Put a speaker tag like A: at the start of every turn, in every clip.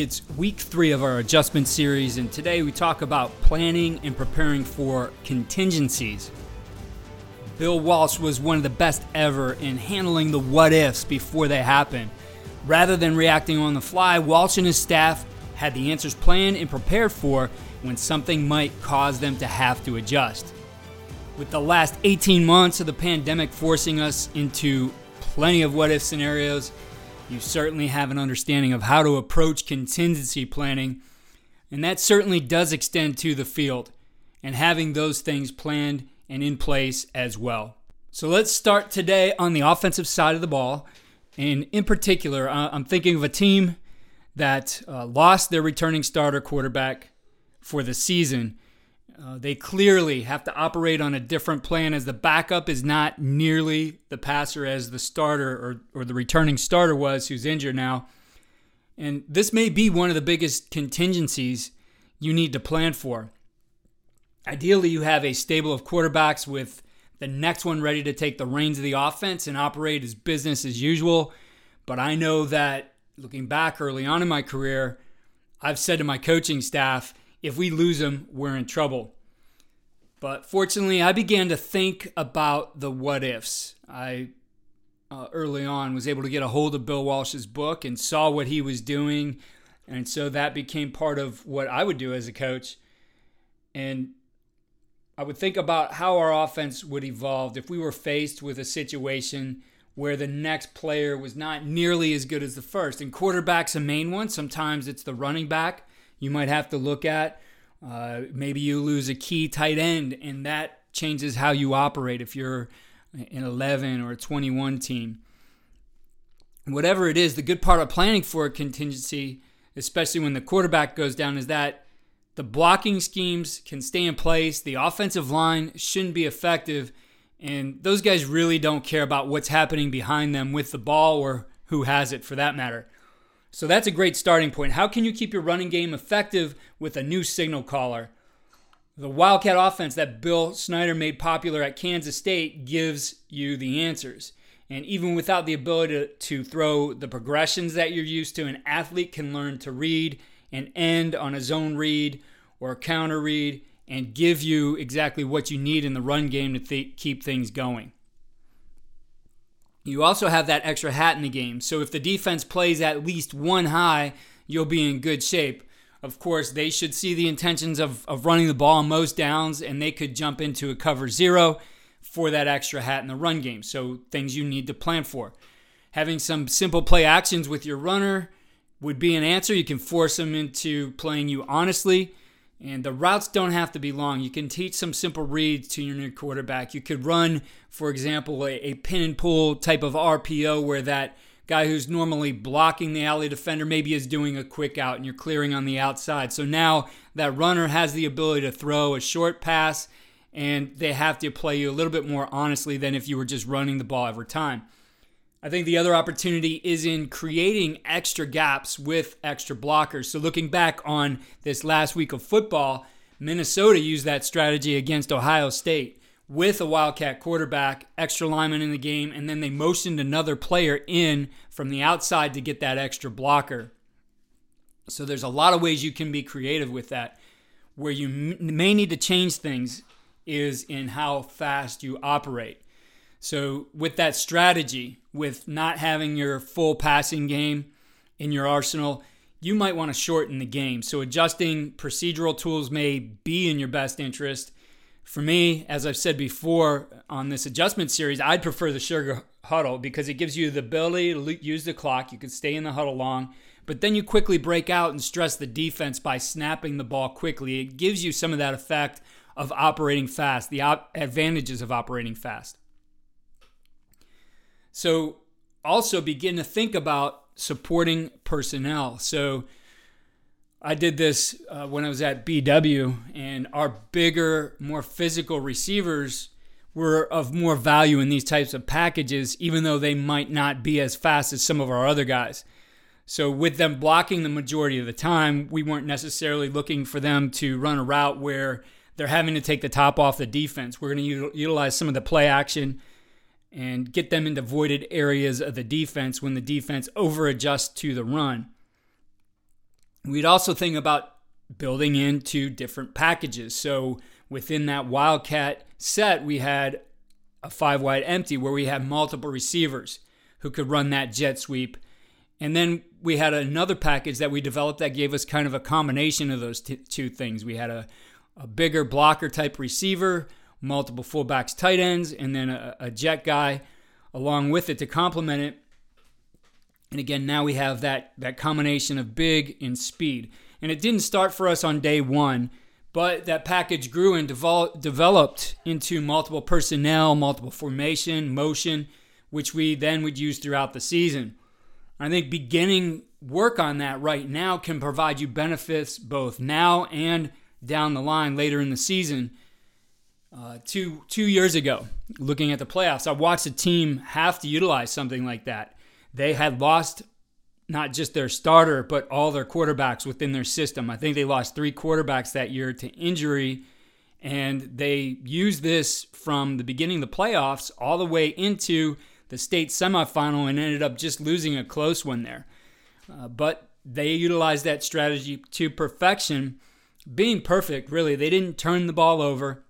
A: It's week three of our adjustment series, and today we talk about planning and preparing for contingencies. Bill Walsh was one of the best ever in handling the what ifs before they happen. Rather than reacting on the fly, Walsh and his staff had the answers planned and prepared for when something might cause them to have to adjust. With the last 18 months of the pandemic forcing us into plenty of what if scenarios, you certainly have an understanding of how to approach contingency planning, and that certainly does extend to the field and having those things planned and in place as well. So let's start today on the offensive side of the ball. And in particular, I'm thinking of a team that uh, lost their returning starter quarterback for the season uh, they clearly have to operate on a different plan as the backup is not nearly the passer as the starter or, or the returning starter was, who's injured now. And this may be one of the biggest contingencies you need to plan for. Ideally, you have a stable of quarterbacks with the next one ready to take the reins of the offense and operate as business as usual. But I know that looking back early on in my career, I've said to my coaching staff, if we lose them, we're in trouble. But fortunately, I began to think about the what ifs. I uh, early on was able to get a hold of Bill Walsh's book and saw what he was doing. And so that became part of what I would do as a coach. And I would think about how our offense would evolve if we were faced with a situation where the next player was not nearly as good as the first. And quarterback's a main one. Sometimes it's the running back you might have to look at. Uh, maybe you lose a key tight end, and that changes how you operate if you're an 11 or a 21 team. Whatever it is, the good part of planning for a contingency, especially when the quarterback goes down, is that the blocking schemes can stay in place, the offensive line shouldn't be effective, and those guys really don't care about what's happening behind them with the ball or who has it for that matter. So that's a great starting point. How can you keep your running game effective with a new signal caller? The Wildcat offense that Bill Snyder made popular at Kansas State gives you the answers. And even without the ability to, throw the progressions that you're used to, an athlete can learn to read and end on a zone read or a counter read and give you exactly what you need in the run game to th- keep things going. You also have that extra hat in the game. So if the defense plays at least one high, you'll be in good shape. Of course, they should see the intentions of, of running the ball on most downs, and they could jump into a cover zero for that extra hat in the run game. So things you need to plan for. Having some simple play actions with your runner would be an answer. You can force them into playing you honestly. And the routes don't have to be long. You can teach some simple reads to your new quarterback. You could run, for example, a, a pin and pull type of RPO where that guy who's normally blocking the alley defender maybe is doing a quick out and you're clearing on the outside. So now that runner has the ability to throw a short pass and they have to play you a little bit more honestly than if you were just running the ball every time. I think the other opportunity is in creating extra gaps with extra blockers. So, looking back on this last week of football, Minnesota used that strategy against Ohio State with a Wildcat quarterback, extra lineman in the game, and then they motioned another player in from the outside to get that extra blocker. So, there's a lot of ways you can be creative with that. Where you may need to change things is in how fast you operate. So, with that strategy, with not having your full passing game in your arsenal, you might want to shorten the game. So, adjusting procedural tools may be in your best interest. For me, as I've said before on this adjustment series, I'd prefer the sugar huddle because it gives you the ability to use the clock. You can stay in the huddle long, but then you quickly break out and stress the defense by snapping the ball quickly. It gives you some of that effect of operating fast, the op- advantages of operating fast. So also begin to think about supporting personnel. So I did this uh, when I was at BW, and our bigger, more physical receivers were of more value in these types of packages, even though they might not be as fast as some of our other guys. So, with them blocking the majority of the time, we weren't necessarily looking for them to run a route where they're having to take the top off the defense. We're going to utilize some of the play action and get them into voided areas of the defense when the defense over adjusts to the run. We'd also think about building into different packages. So within that Wildcat set, we had a five wide empty where we had multiple receivers who could run that jet sweep. And then we had another package that we developed that gave us kind of a combination of those t- two things. We had a, a bigger blocker type receiver, multiple fullbacks, tight ends, and then a, a jet guy along with it to complement it. And again, now we have that, that combination of big and speed. And it didn't start for us on day one, but that package grew and devol- developed into multiple personnel, multiple formation, motion, which we then would use throughout the season. I think beginning work on that right now can provide you benefits both now and down the line later in the season. Uh, two two years ago, looking at the playoffs, I watched a team have to utilize something like that. They had lost not just their starter, but all their quarterbacks within their system. I think they lost three quarterbacks that year to injury, and they used this from the beginning of the playoffs all the way into the state semifinal and ended up just losing a close one there. Uh, but they utilized that strategy to perfection, being perfect, really. They didn't turn the ball over,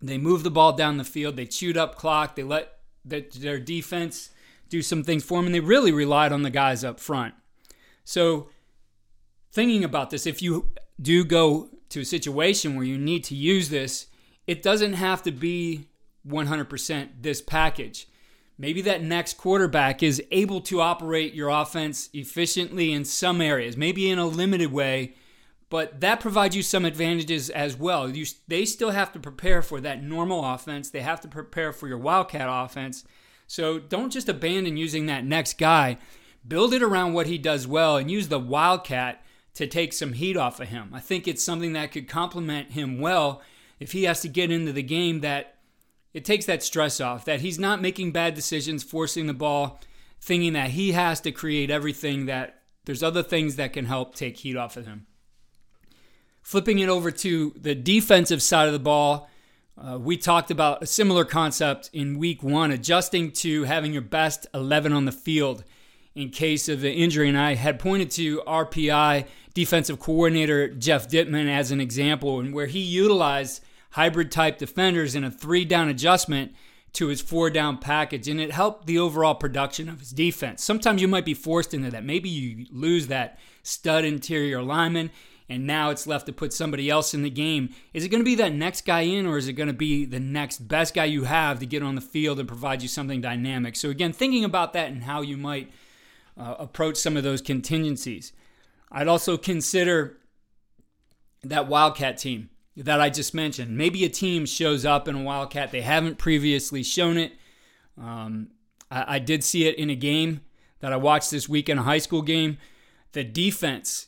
A: they moved the ball down the field, they chewed up clock, they let their defense do some things for them, and they really relied on the guys up front. So, thinking about this, if you do go to a situation where you need to use this, it doesn't have to be 100% this package. Maybe that next quarterback is able to operate your offense efficiently in some areas, maybe in a limited way, but that provides you some advantages as well. You, they still have to prepare for that normal offense, they have to prepare for your Wildcat offense so don't just abandon using that next guy. Build it around what he does well and use the Wildcat to take some heat off of him. I think it's something that could complement him well if he has to get into the game that it takes that stress off, that he's not making bad decisions, forcing the ball, thinking that he has to create everything, that there's other things that can help take heat off of him. Flipping it over to the defensive side of the ball, uh, we talked about a similar concept in week one, adjusting to having your best 11 on the field in case of an injury. And I had pointed to RPI defensive coordinator Jeff Dittman as an example, and where he utilized hybrid type defenders in a three down adjustment to his four down package, and it helped the overall production of his defense. Sometimes you might be forced into that. Maybe you lose that stud interior lineman and now it's left to put somebody else in the game. Is it going to be that next guy in, or is it going to be the next best guy you have to get on the field and provide you something dynamic? So, again, thinking about that and how you might uh, approach some of those contingencies. I'd also consider that Wildcat team that I just mentioned. Maybe a team shows up in a Wildcat, they haven't previously shown it. Um, I, I did see it in a game that I watched this week in a high school game. The defense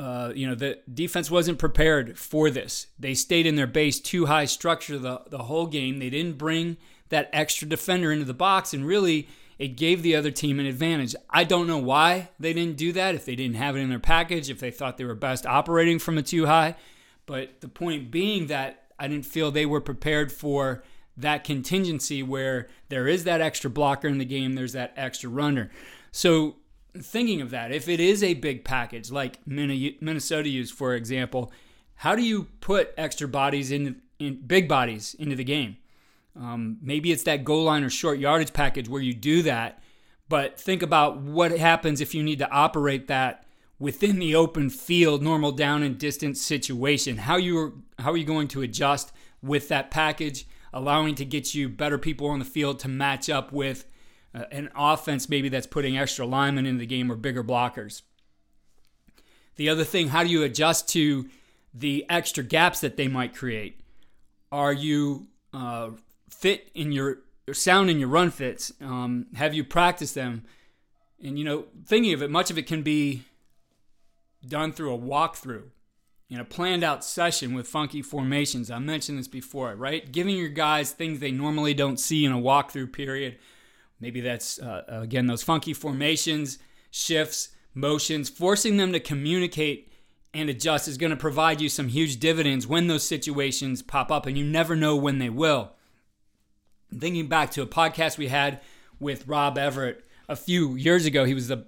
A: uh, you know, the defense wasn't prepared for this. They stayed in their base two high structure the, the whole game. They didn't bring that extra defender into the box, and really, it gave the other team an advantage. I don't know why they didn't do that, if they didn't have it in their package, if they thought they were best operating from a two high. But the point being that I didn't feel they were prepared for that contingency where there is that extra blocker in the game, there's that extra runner. So thinking of that, if it is a big package like Minnesota used, for example, how do you put extra bodies in, in big bodies into the game? Um, maybe it's that goal line or short yardage package where you do that, but think about what happens if you need to operate that within the open field, normal down and distance situation. How you how are you going to adjust with that package, allowing to get you better people on the field to match up with uh, an offense maybe that's putting extra linemen in the game or bigger blockers. The other thing, how do you adjust to the extra gaps that they might create? Are you uh, fit in your sound in your run fits? Um, have you practiced them? And you know, thinking of it, much of it can be done through a walkthrough in a planned out session with funky formations. I mentioned this before, right? Giving your guys things they normally don't see in a walkthrough period Maybe that's, uh, again, those funky formations, shifts, motions, forcing them to communicate and adjust is going to provide you some huge dividends when those situations pop up, and you never know when they will. thinking back to a podcast we had with Rob Everett a few years ago, he was the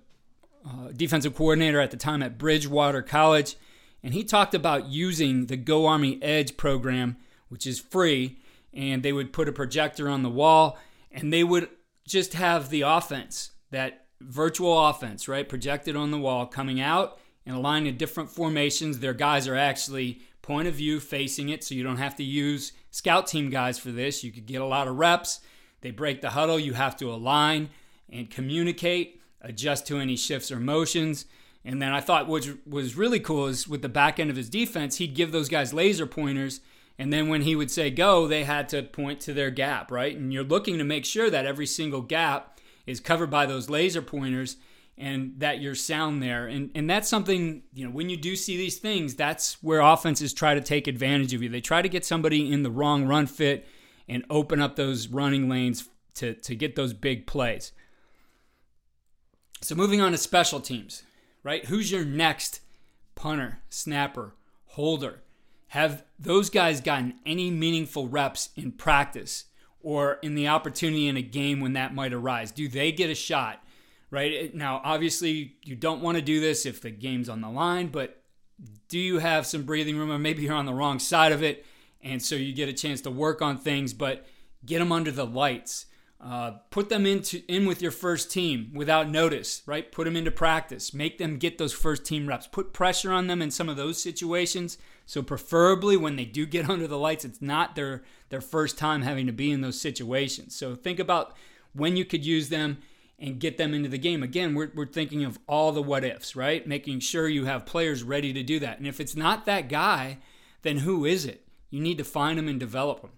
A: uh, defensive coordinator at the time at Bridgewater College, and he talked about using the Go Army Edge program, which is free, and they would put a projector on the wall, and they would just have the offense, that virtual offense, right, projected on the wall, coming out and aligned in different formations. Their guys are actually point of view facing it, so you don't have to use scout team guys for this. You could get a lot of reps. They break the huddle. You have to align and communicate, adjust to any shifts or motions. And then I thought what was really cool is with the back end of his defense, he'd give those guys laser pointers. And then when he would say go, they had to point to their gap, right? And you're looking to make sure that every single gap is covered by those laser pointers and that you're sound there. And and that's something, you know, when you do see these things, that's where offenses try to take advantage of you. They try to get somebody in the wrong run fit and open up those running lanes to, to get those big plays. So moving on to special teams, right? Who's your next punter, snapper, holder? Have those guys gotten any meaningful reps in practice or in the opportunity in a game when that might arise? Do they get a shot? right? Now, obviously, you don't want to do this if the game's on the line, but do you have some breathing room? Or maybe you're on the wrong side of it, and so you get a chance to work on things, but get them under the lights. Uh, put them into in with your first team without notice, right? Put them into practice. Make them get those first team reps. Put pressure on them in some of those situations. So preferably when they do get under the lights, it's not their their first time having to be in those situations. So think about when you could use them and get them into the game. Again, we're, we're thinking of all the what ifs, right? Making sure you have players ready to do that. And if it's not that guy, then who is it? You need to find them and develop them.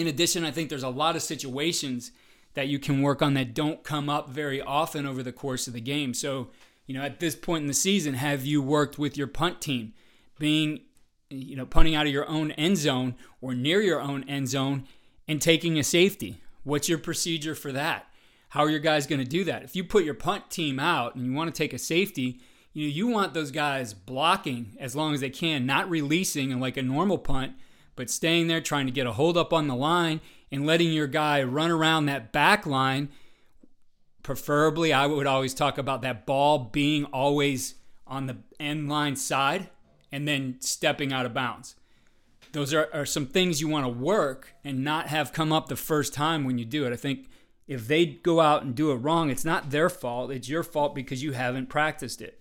A: In addition, I think there's a lot of situations that you can work on that don't come up very often over the course of the game. So, you know, at this point in the season, have you worked with your punt team being, you know, punting out of your own end zone or near your own end zone and taking a safety? What's your procedure for that? how are your guys going to do that? If you put your punt team out and you want to take a safety, you know, you want those guys blocking as long as they can, not releasing like a normal punt, but staying there trying to get a hold up on the line and letting your guy run around that back line. Preferably, I would always talk about that ball being always on the end line side and then stepping out of bounds. Those are, are some things you want to work and not have come up the first time when you do it. I think if they go out and do it wrong, it's not their fault. It's your fault because you haven't practiced it.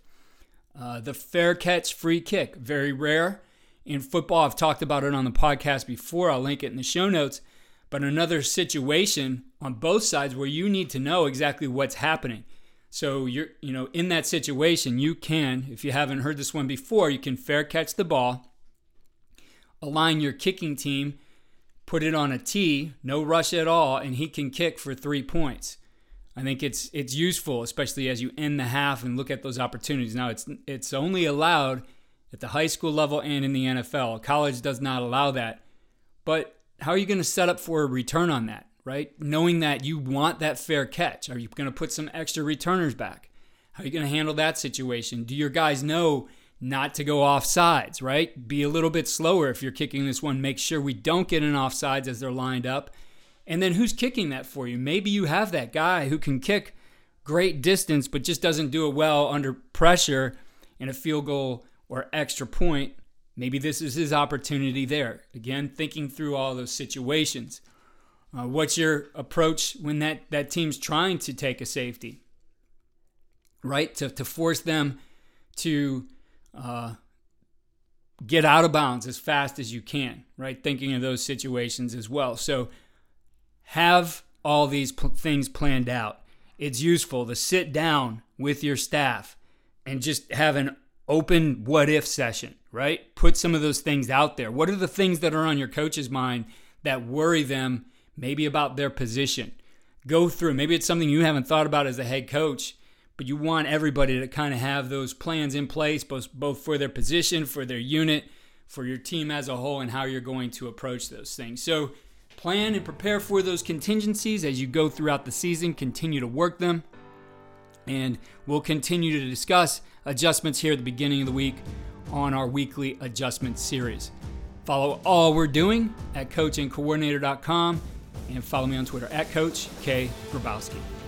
A: Uh, the fair catch free kick, very rare in football. I've talked about it on the podcast before. I'll link it in the show notes. But another situation on both sides where you need to know exactly what's happening. So you're, you know, in that situation, you can, if you haven't heard this one before, you can fair catch the ball, align your kicking team put it on a tee, no rush at all, and he can kick for three points. I think it's it's useful, especially as you end the half and look at those opportunities. Now it's it's only allowed at the high school level and in the NFL. College does not allow that. But how are you going to set up for a return on that, right? Knowing that you want that fair catch. Are you going to put some extra returners back? How are you going to handle that situation? Do your guys know not to go off sides, right? Be a little bit slower if you're kicking this one. Make sure we don't get an off sides as they're lined up. And then who's kicking that for you? Maybe you have that guy who can kick great distance, but just doesn't do it well under pressure in a field goal or extra point. Maybe this is his opportunity there. Again, thinking through all those situations. Uh, what's your approach when that, that team's trying to take a safety? Right? To, to force them to uh, get out of bounds as fast as you can, right? Thinking of those situations as well. So have all these p- things planned out. It's useful to sit down with your staff and just have an open what if session, right? Put some of those things out there. What are the things that are on your coach's mind that worry them maybe about their position? Go through. Maybe it's something you haven't thought about as a head coach but you want everybody to kind of have those plans in place, both, both for their position, for their unit, for your team as a whole, and how you're going to approach those things. So, plan and prepare for those contingencies as you go throughout the season. Continue to work them. And we'll continue to discuss adjustments here at the beginning of the week on our weekly adjustment series. Follow all we're doing at coachandcoordinator.com and follow me on Twitter at Coach K. Grabowski.